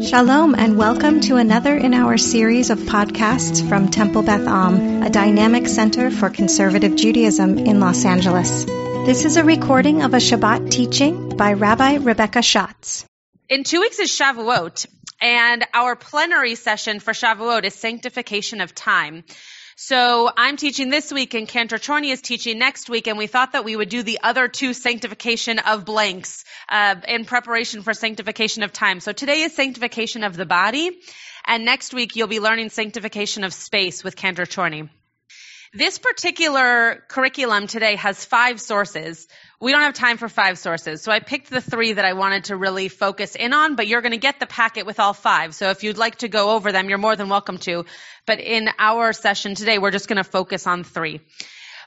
Shalom and welcome to another in our series of podcasts from Temple Beth Am, a dynamic center for conservative Judaism in Los Angeles. This is a recording of a Shabbat teaching by Rabbi Rebecca Schatz. In two weeks is Shavuot, and our plenary session for Shavuot is sanctification of time. So I'm teaching this week and Cantor Chorny is teaching next week and we thought that we would do the other two sanctification of blanks uh, in preparation for sanctification of time. So today is sanctification of the body and next week you'll be learning sanctification of space with Cantor Chorny. This particular curriculum today has five sources. We don't have time for five sources, so I picked the three that I wanted to really focus in on, but you're going to get the packet with all five. So if you'd like to go over them, you're more than welcome to. But in our session today, we're just going to focus on three.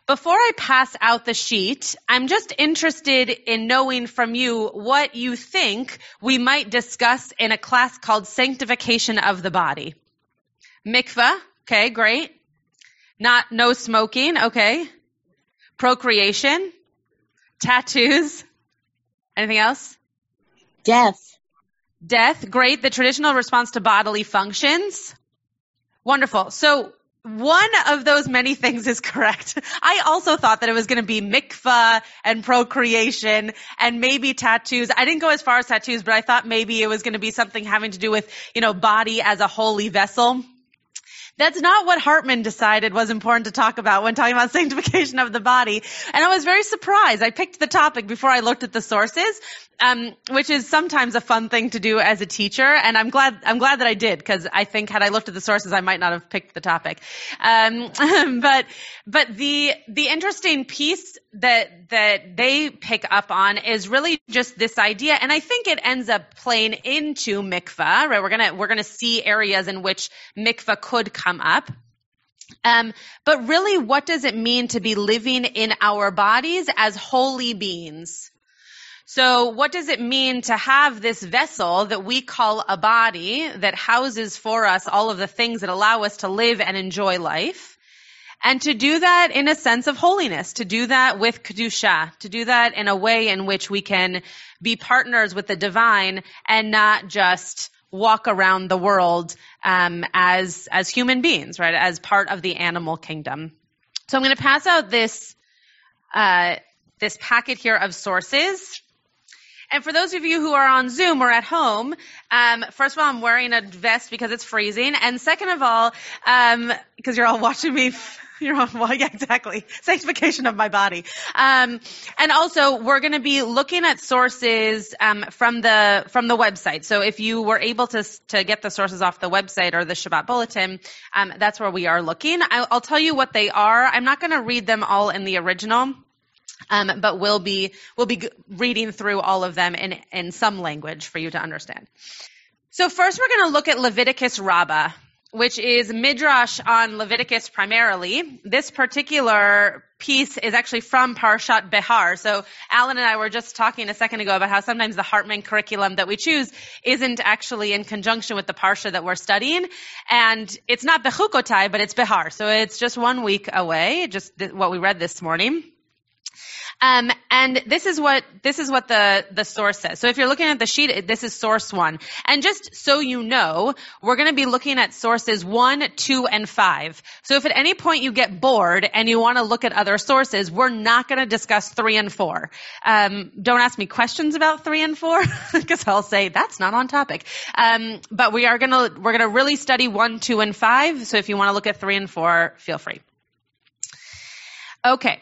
Before I pass out the sheet, I'm just interested in knowing from you what you think we might discuss in a class called Sanctification of the Body. Mikvah, okay, great. Not no smoking, okay. Procreation, tattoos. Anything else? Death. Death, great. The traditional response to bodily functions. Wonderful. So one of those many things is correct. I also thought that it was going to be mikvah and procreation and maybe tattoos. I didn't go as far as tattoos, but I thought maybe it was going to be something having to do with, you know, body as a holy vessel. That's not what Hartman decided was important to talk about when talking about sanctification of the body. And I was very surprised. I picked the topic before I looked at the sources, um, which is sometimes a fun thing to do as a teacher. And I'm glad, I'm glad that I did because I think had I looked at the sources, I might not have picked the topic. Um, but, but the, the interesting piece that, that they pick up on is really just this idea. And I think it ends up playing into mikvah, right? We're gonna, we're gonna see areas in which mikvah could come up. Um, but really, what does it mean to be living in our bodies as holy beings? So what does it mean to have this vessel that we call a body that houses for us all of the things that allow us to live and enjoy life? And to do that in a sense of holiness, to do that with Kedusha, to do that in a way in which we can be partners with the divine and not just walk around the world um, as as human beings, right? As part of the animal kingdom. So I'm going to pass out this uh, this packet here of sources. And for those of you who are on Zoom or at home, um, first of all, I'm wearing a vest because it's freezing, and second of all, um, because you're all watching me. You're all, well, yeah, exactly. Sanctification of my body. Um, and also, we're going to be looking at sources um, from the from the website. So, if you were able to to get the sources off the website or the Shabbat bulletin, um, that's where we are looking. I'll, I'll tell you what they are. I'm not going to read them all in the original. Um, but we'll be we'll be reading through all of them in in some language for you to understand. So first, we're going to look at Leviticus Rabbah, which is midrash on Leviticus primarily. This particular piece is actually from Parshat Behar. So Alan and I were just talking a second ago about how sometimes the Hartman curriculum that we choose isn't actually in conjunction with the Parsha that we're studying. And it's not Bechukotai, but it's Behar. So it's just one week away, just what we read this morning. Um, and this is what this is what the the source says. So if you're looking at the sheet, this is source one. And just so you know, we're going to be looking at sources one, two, and five. So if at any point you get bored and you want to look at other sources, we're not going to discuss three and four. Um, don't ask me questions about three and four because I'll say that's not on topic. Um, but we are going to we're going to really study one, two, and five. So if you want to look at three and four, feel free. Okay.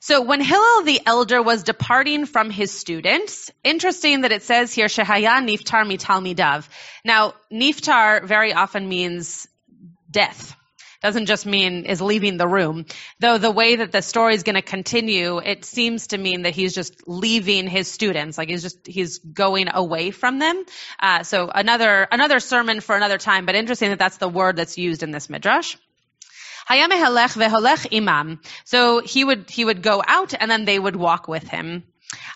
So when Hillel the elder was departing from his students, interesting that it says here, Shehaya niftar mitalmidav. Now, niftar very often means death. Doesn't just mean is leaving the room. Though the way that the story is going to continue, it seems to mean that he's just leaving his students, like he's just he's going away from them. Uh, so another another sermon for another time. But interesting that that's the word that's used in this midrash imam. So he would he would go out and then they would walk with him.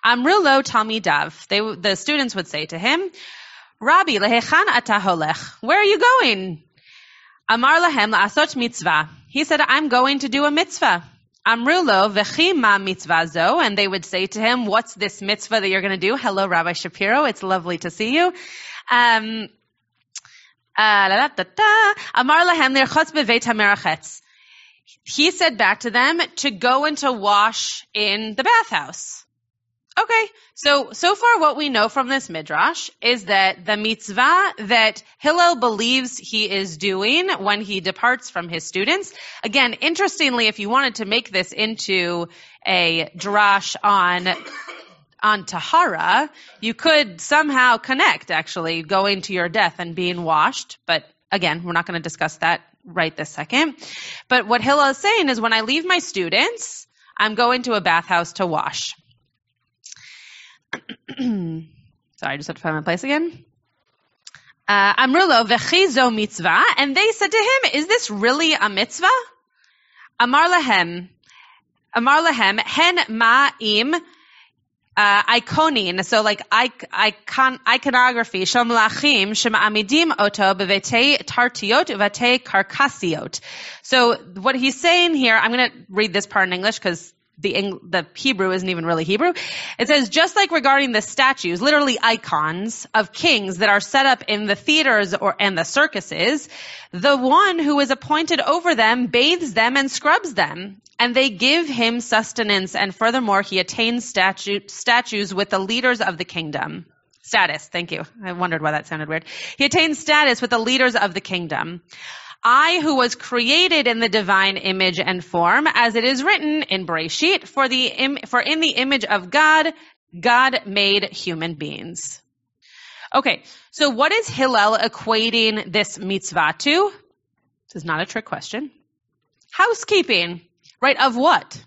Amru lo talmidav. They the students would say to him, Rabbi lehechan ataholech. Where are you going? Amar lahem la'asot mitzvah. He said, I'm going to do a mitzvah. Amru lo v'chi ma mitzvah zo. And they would say to him, what's this mitzvah that you're going to do? Hello, Rabbi Shapiro. It's lovely to see you. Um, Uh, Hamerachetz. He said back to them to go and to wash in the bathhouse. Okay, so so far what we know from this midrash is that the mitzvah that Hillel believes he is doing when he departs from his students. Again, interestingly, if you wanted to make this into a drash on on Tahara, you could somehow connect actually going to your death and being washed. But again, we're not going to discuss that right this second. But what Hillel is saying is when I leave my students, I'm going to a bathhouse to wash. Sorry, I just have to find my place again. Uh, Amrulo vechizo mitzvah, and they said to him, "Is this really a mitzvah?" Amar lahem, Amar lahem, hen ma'im uh, iconin, so like icon, iconography, shomlachim shema'amidim oto bevete tartiot uvete karkasiot. So what he's saying here, I'm going to read this part in English because the the Hebrew isn't even really Hebrew. It says just like regarding the statues, literally icons of kings that are set up in the theaters or and the circuses, the one who is appointed over them bathes them and scrubs them, and they give him sustenance. And furthermore, he attains statu- statues with the leaders of the kingdom. Status, thank you. I wondered why that sounded weird. He attains status with the leaders of the kingdom. I who was created in the divine image and form, as it is written in Breshit, for the Im- for in the image of God, God made human beings. Okay, so what is Hillel equating this mitzvah to? This is not a trick question. Housekeeping, right? Of what?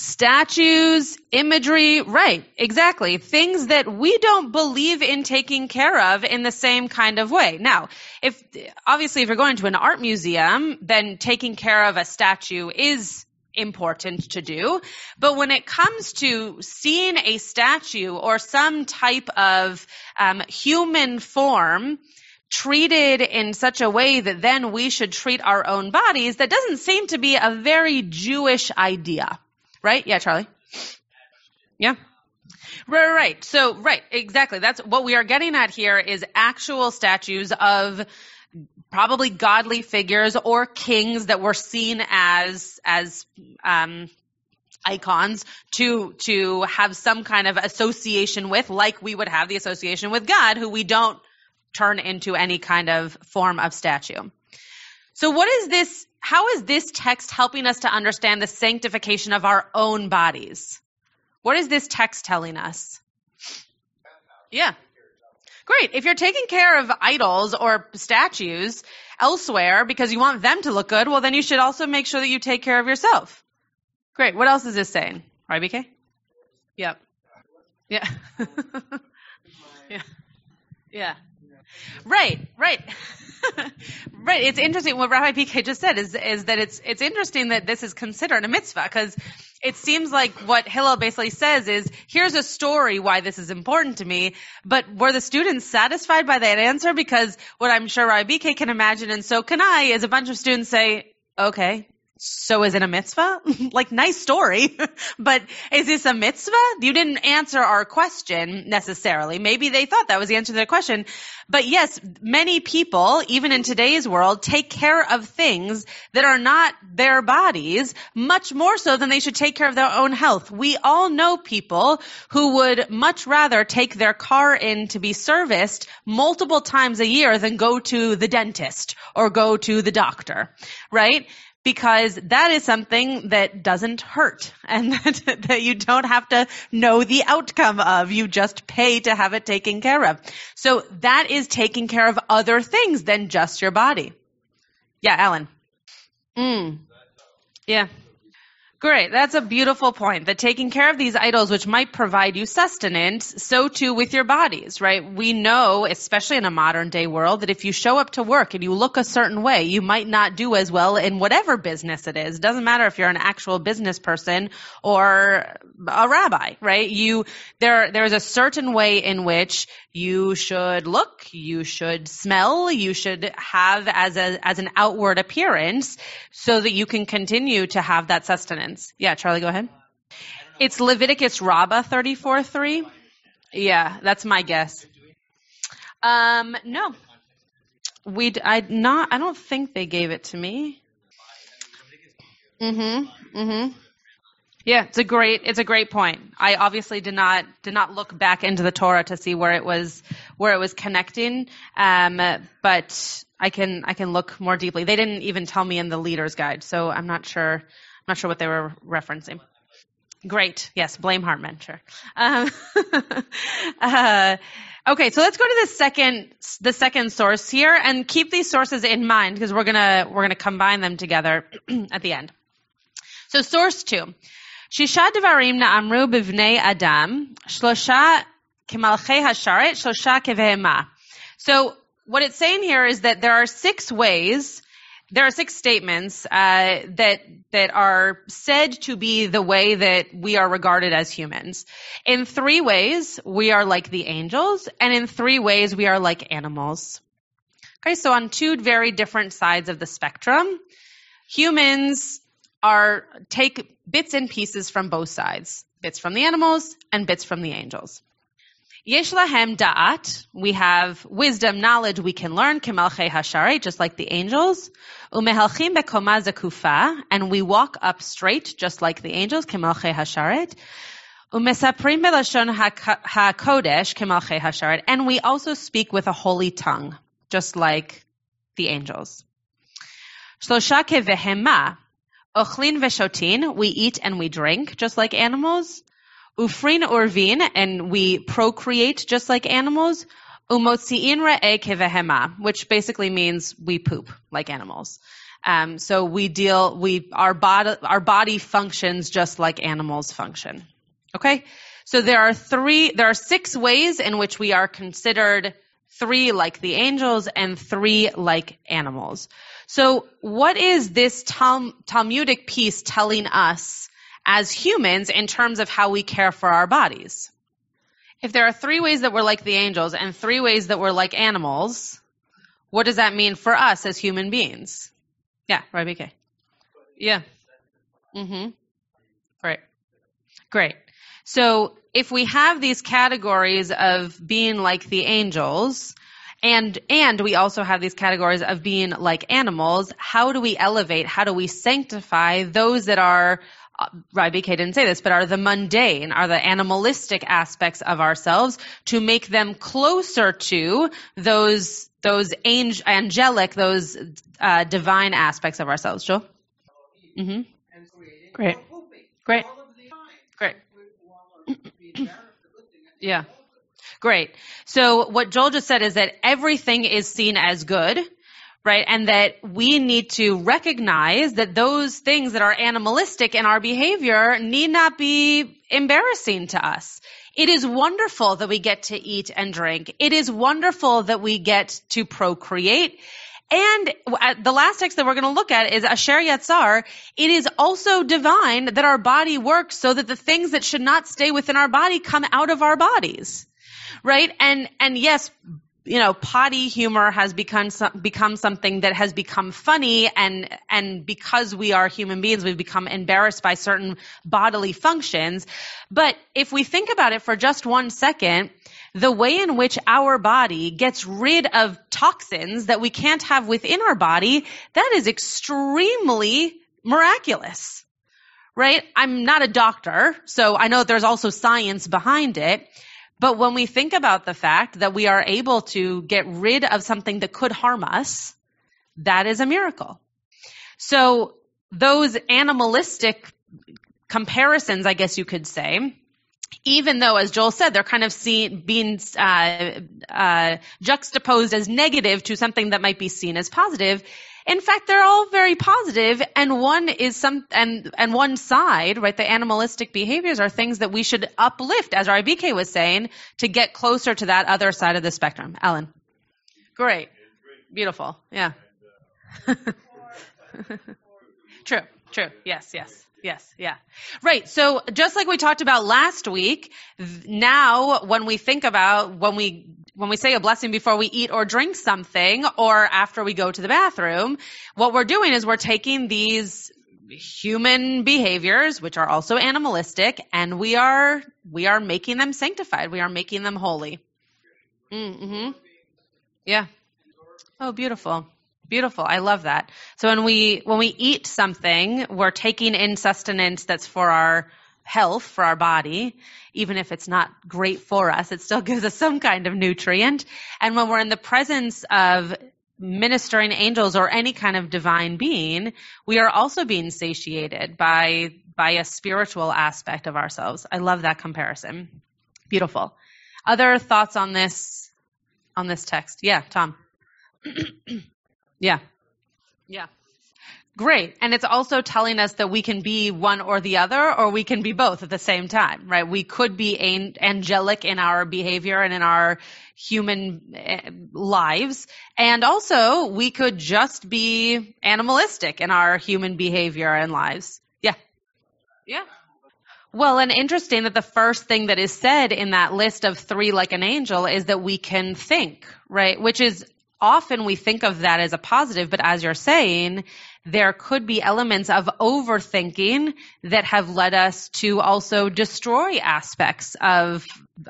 Statues, imagery, right, exactly. Things that we don't believe in taking care of in the same kind of way. Now, if, obviously if you're going to an art museum, then taking care of a statue is important to do. But when it comes to seeing a statue or some type of um, human form, treated in such a way that then we should treat our own bodies, that doesn't seem to be a very Jewish idea. Right? Yeah, Charlie. Yeah. Right, right. So, right, exactly. That's what we are getting at here is actual statues of probably godly figures or kings that were seen as as um, icons to to have some kind of association with, like we would have the association with God, who we don't turn into any kind of form of statue. So, what is this how is this text helping us to understand the sanctification of our own bodies? What is this text telling us? Yeah. Great. If you're taking care of idols or statues elsewhere because you want them to look good, well, then you should also make sure that you take care of yourself. Great. What else is this saying? Right, BK? Yep. Yeah. yeah. Yeah. Right, right. right. It's interesting what Rabbi PK just said is is that it's it's interesting that this is considered a mitzvah because it seems like what Hillel basically says is here's a story why this is important to me, but were the students satisfied by that answer? Because what I'm sure Rabbi PK can imagine and so can I is a bunch of students say, okay, so is it a mitzvah? like, nice story, but is this a mitzvah? You didn't answer our question necessarily. Maybe they thought that was the answer to their question. But yes, many people, even in today's world, take care of things that are not their bodies much more so than they should take care of their own health. We all know people who would much rather take their car in to be serviced multiple times a year than go to the dentist or go to the doctor, right? Because that is something that doesn't hurt and that, that, you don't have to know the outcome of. You just pay to have it taken care of. So that is taking care of other things than just your body. Yeah, Alan. Mm. Yeah. Great. That's a beautiful point. That taking care of these idols, which might provide you sustenance, so too with your bodies, right? We know, especially in a modern day world, that if you show up to work and you look a certain way, you might not do as well in whatever business it is. It doesn't matter if you're an actual business person or a rabbi, right? You, there, there's a certain way in which you should look, you should smell, you should have as a, as an outward appearance so that you can continue to have that sustenance. Yeah, Charlie, go ahead. It's Leviticus Rabbah 34 3. Yeah, that's my guess. Um, no. We I not I don't think they gave it to me. Mhm. Mhm. Yeah, it's a great it's a great point. I obviously did not did not look back into the Torah to see where it was where it was connecting, um, but I can I can look more deeply. They didn't even tell me in the leader's guide, so I'm not sure not sure what they were referencing. Great. Yes, blame Hartman. Sure. Um, uh, okay, so let's go to the second the second source here, and keep these sources in mind because we're gonna we're gonna combine them together at the end. So source two, Shisha Devarim Naamru Bivnei Adam Shlosha Kimalchei Hasharet Shlosha Kevehema. So what it's saying here is that there are six ways there are six statements uh, that that are said to be the way that we are regarded as humans. In three ways, we are like the angels, and in three ways, we are like animals. Okay, so on two very different sides of the spectrum, humans are take bits and pieces from both sides, bits from the animals and bits from the angels. Yesh lahem da'at, we have wisdom, knowledge we can learn, kemalche hashare, just like the angels. Umehalchim bekoma zakufa, and we walk up straight, just like the angels, kemalche hasharet. Umesaprim belashon hakodesh, kemalche hasharet, and we also speak with a holy tongue, just like the angels. Shlosha kevehema, Ochlin veshotin, we eat and we drink, just like animals. Ufrin urvin, and we procreate just like animals. Umotziin re'e kevehema, which basically means we poop like animals. Um, so we deal, we, our body, our body functions just like animals function. Okay? So there are three, there are six ways in which we are considered three like the angels and three like animals. So what is this Tal- Talmudic piece telling us as humans in terms of how we care for our bodies? If there are three ways that we're like the angels and three ways that we're like animals, what does that mean for us as human beings? Yeah, right, BK. Yeah. Mm-hmm. Great. Great. So if we have these categories of being like the angels, and, and we also have these categories of being like animals. How do we elevate? How do we sanctify those that are Rabbi K didn't say this, but are the mundane, are the animalistic aspects of ourselves to make them closer to those those angel, angelic, those uh, divine aspects of ourselves. Joel. Mm-hmm. Great. Great. Great. yeah. Great. So what Joel just said is that everything is seen as good, right? And that we need to recognize that those things that are animalistic in our behavior need not be embarrassing to us. It is wonderful that we get to eat and drink. It is wonderful that we get to procreate. And uh, the last text that we're going to look at is Asher Yatzar. It is also divine that our body works so that the things that should not stay within our body come out of our bodies right? And and yes, you know, potty humor has become become something that has become funny, and and because we are human beings, we've become embarrassed by certain bodily functions. But if we think about it for just one second, the way in which our body gets rid of toxins that we can't have within our body, that is extremely miraculous. Right? I'm not a doctor, so I know there's also science behind it. But when we think about the fact that we are able to get rid of something that could harm us, that is a miracle. So those animalistic comparisons, I guess you could say, even though, as Joel said, they're kind of seen, being uh, uh, juxtaposed as negative to something that might be seen as positive, in fact, they're all very positive, and one is some, and and one side, right? The animalistic behaviors are things that we should uplift, as our BK was saying, to get closer to that other side of the spectrum. Ellen, great, beautiful, yeah. true, true, yes, yes. Yes, yeah. Right. So just like we talked about last week, now when we think about when we when we say a blessing before we eat or drink something or after we go to the bathroom, what we're doing is we're taking these human behaviors which are also animalistic and we are we are making them sanctified. We are making them holy. Mm-hmm. Yeah. Oh, beautiful. Beautiful. I love that. So when we when we eat something, we're taking in sustenance that's for our health, for our body, even if it's not great for us, it still gives us some kind of nutrient. And when we're in the presence of ministering angels or any kind of divine being, we are also being satiated by by a spiritual aspect of ourselves. I love that comparison. Beautiful. Other thoughts on this on this text? Yeah, Tom. yeah. Yeah. Great. And it's also telling us that we can be one or the other, or we can be both at the same time, right? We could be an- angelic in our behavior and in our human eh, lives. And also we could just be animalistic in our human behavior and lives. Yeah. Yeah. Well, and interesting that the first thing that is said in that list of three like an angel is that we can think, right? Which is often we think of that as a positive, but as you're saying, there could be elements of overthinking that have led us to also destroy aspects of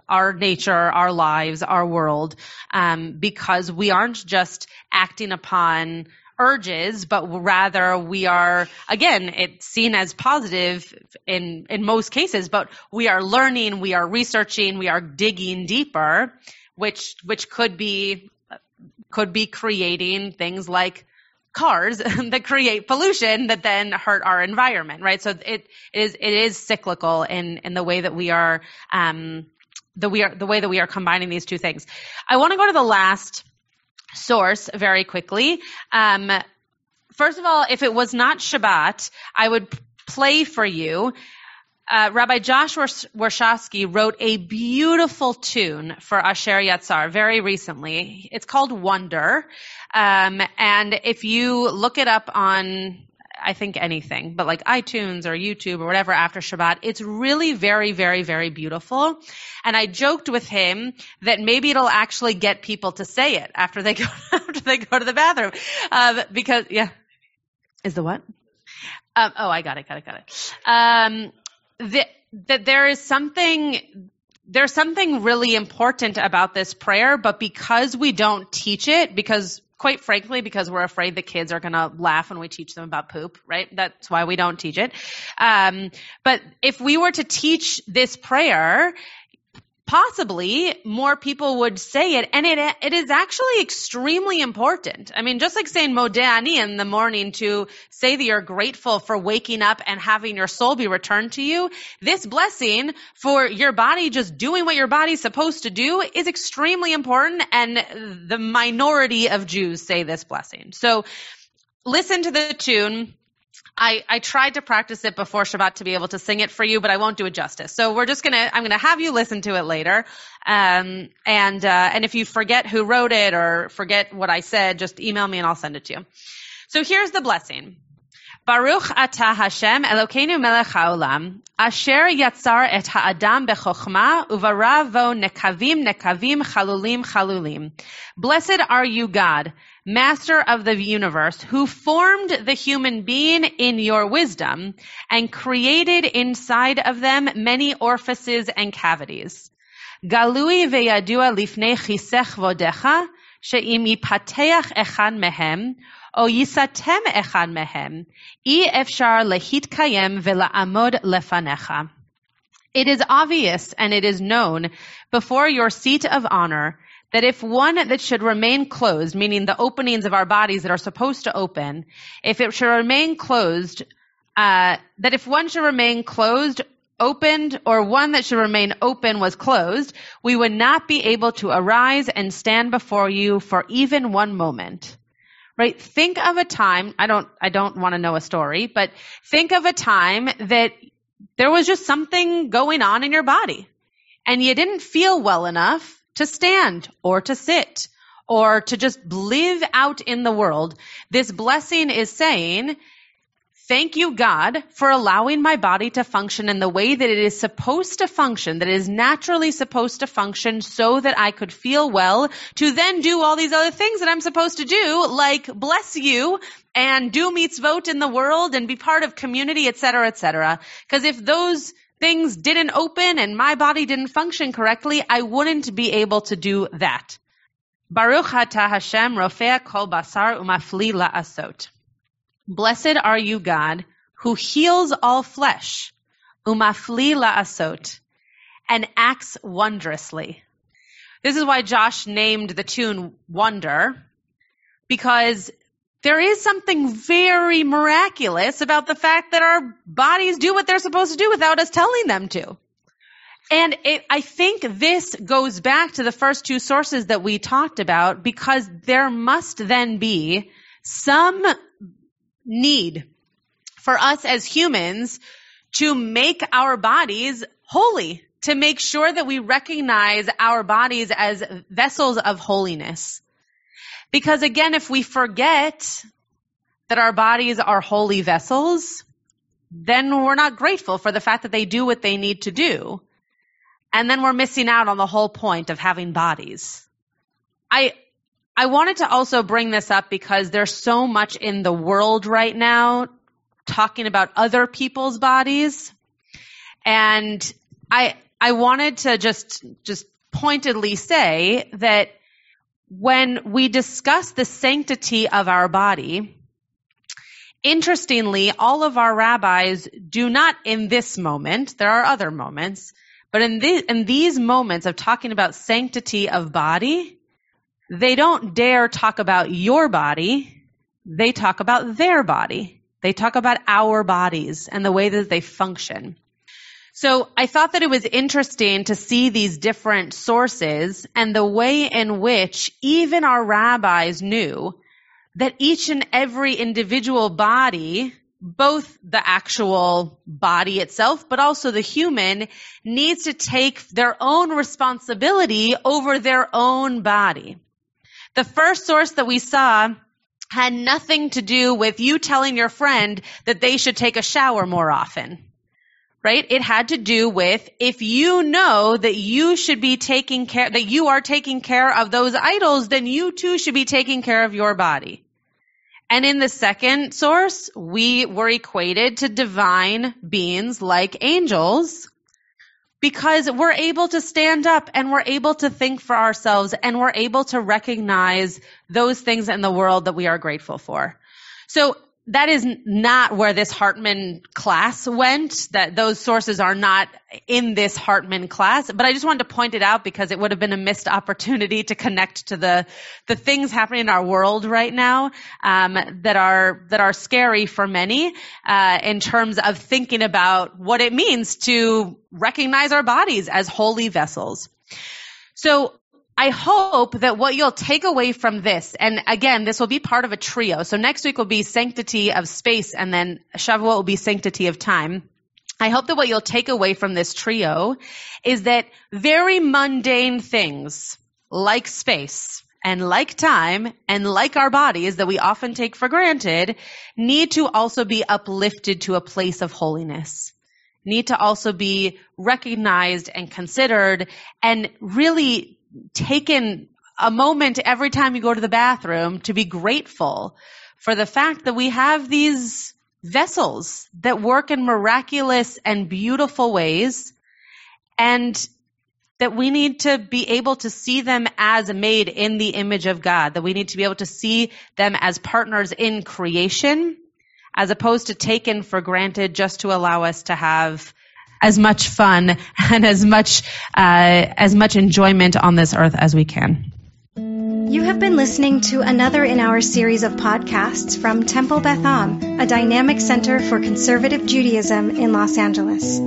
our nature, our lives, our world, um, because we aren't just acting upon urges, but rather we are, again, it's seen as positive in, in most cases, but we are learning, we are researching, we are digging deeper, which, which could be, could be creating things like cars that create pollution that then hurt our environment, right? So it, it is it is cyclical in in the way that we are um, the we are the way that we are combining these two things. I want to go to the last source very quickly. Um, first of all, if it was not Shabbat, I would play for you uh, Rabbi Josh Warshawsky wrote a beautiful tune for Asher Yatzar very recently. It's called Wonder. Um, and if you look it up on, I think anything, but like iTunes or YouTube or whatever after Shabbat, it's really very, very, very beautiful. And I joked with him that maybe it'll actually get people to say it after they go, after they go to the bathroom. Um, because, yeah. Is the what? Um, oh, I got it, got it, got it. Um, that, that there is something there's something really important about this prayer, but because we don't teach it, because quite frankly, because we're afraid the kids are going to laugh when we teach them about poop, right? That's why we don't teach it. Um, but if we were to teach this prayer, possibly more people would say it and it it is actually extremely important. I mean, just like saying Modeh Ani in the morning to say that you're grateful for waking up and having your soul be returned to you, this blessing for your body just doing what your body's supposed to do is extremely important and the minority of Jews say this blessing. So listen to the tune I, I tried to practice it before Shabbat to be able to sing it for you, but I won't do it justice. So we're just gonna, I'm gonna have you listen to it later. Um, and, uh, and if you forget who wrote it or forget what I said, just email me and I'll send it to you. So here's the blessing. Baruch atah Hashem Elokeinu melech haolam, asher yatzar et ha'adam bechokma, uvaravo nekavim nekavim chalulim chalulim. Blessed are you, God, master of the universe, who formed the human being in your wisdom and created inside of them many orifices and cavities. Galui veyadua lifnei chisech vodecha, she'im yipateach echad mehem, o yisatem echad mehem, i efshar lehitkayem vela'amod lefanecha. It is obvious and it is known before your seat of honor that if one that should remain closed, meaning the openings of our bodies that are supposed to open, if it should remain closed, uh, that if one should remain closed, opened, or one that should remain open was closed, we would not be able to arise and stand before you for even one moment. Right? Think of a time, I don't, I don't want to know a story, but think of a time that there was just something going on in your body and you didn't feel well enough to stand or to sit or to just live out in the world. This blessing is saying, Thank you, God, for allowing my body to function in the way that it is supposed to function, that it is naturally supposed to function so that I could feel well to then do all these other things that I'm supposed to do, like bless you and do mitzvot in the world and be part of community, etc., etc. Because if those things didn't open and my body didn't function correctly, I wouldn't be able to do that. Baruch atah Hashem rofea kol basar umafli la'asot. Blessed are you, God, who heals all flesh, umafli la'asot, and acts wondrously. This is why Josh named the tune Wonder, because there is something very miraculous about the fact that our bodies do what they're supposed to do without us telling them to. And it, I think this goes back to the first two sources that we talked about because there must then be some need for us as humans to make our bodies holy, to make sure that we recognize our bodies as vessels of holiness. Because again, if we forget that our bodies are holy vessels, then we're not grateful for the fact that they do what they need to do. And then we're missing out on the whole point of having bodies. I, I wanted to also bring this up because there's so much in the world right now talking about other people's bodies. And I, I wanted to just, just pointedly say that when we discuss the sanctity of our body, interestingly, all of our rabbis do not in this moment, there are other moments, but in, the, in these moments of talking about sanctity of body, they don't dare talk about your body. They talk about their body. They talk about our bodies and the way that they function. So I thought that it was interesting to see these different sources and the way in which even our rabbis knew that each and every individual body both the actual body itself, but also the human needs to take their own responsibility over their own body. The first source that we saw had nothing to do with you telling your friend that they should take a shower more often. Right? It had to do with if you know that you should be taking care, that you are taking care of those idols, then you too should be taking care of your body. And in the second source, we were equated to divine beings like angels because we're able to stand up and we're able to think for ourselves and we're able to recognize those things in the world that we are grateful for. So that is not where this Hartman class went, that those sources are not in this Hartman class, but I just wanted to point it out because it would have been a missed opportunity to connect to the, the things happening in our world right now, um, that are, that are scary for many, uh, in terms of thinking about what it means to recognize our bodies as holy vessels. So I hope that what you'll take away from this, and again, this will be part of a trio. So next week will be sanctity of space, and then Shavuot will be sanctity of time. I hope that what you'll take away from this trio is that very mundane things like space and like time and like our bodies that we often take for granted need to also be uplifted to a place of holiness need to also be recognized and considered and really taken a moment every time you go to the bathroom to be grateful for the fact that we have these vessels that work in miraculous and beautiful ways and that we need to be able to see them as made in the image of God, that we need to be able to see them as partners in creation as opposed to taken for granted just to allow us to have as much fun and as much uh, as much enjoyment on this earth as we can. You have been listening to another in our series of podcasts from Temple Beth Am, a dynamic center for conservative Judaism in Los Angeles.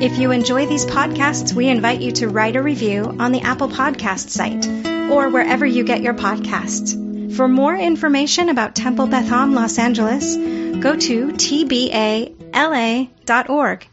If you enjoy these podcasts, we invite you to write a review on the Apple Podcast site or wherever you get your podcasts. For more information about Temple Beth Am Los Angeles, go to tbala.org.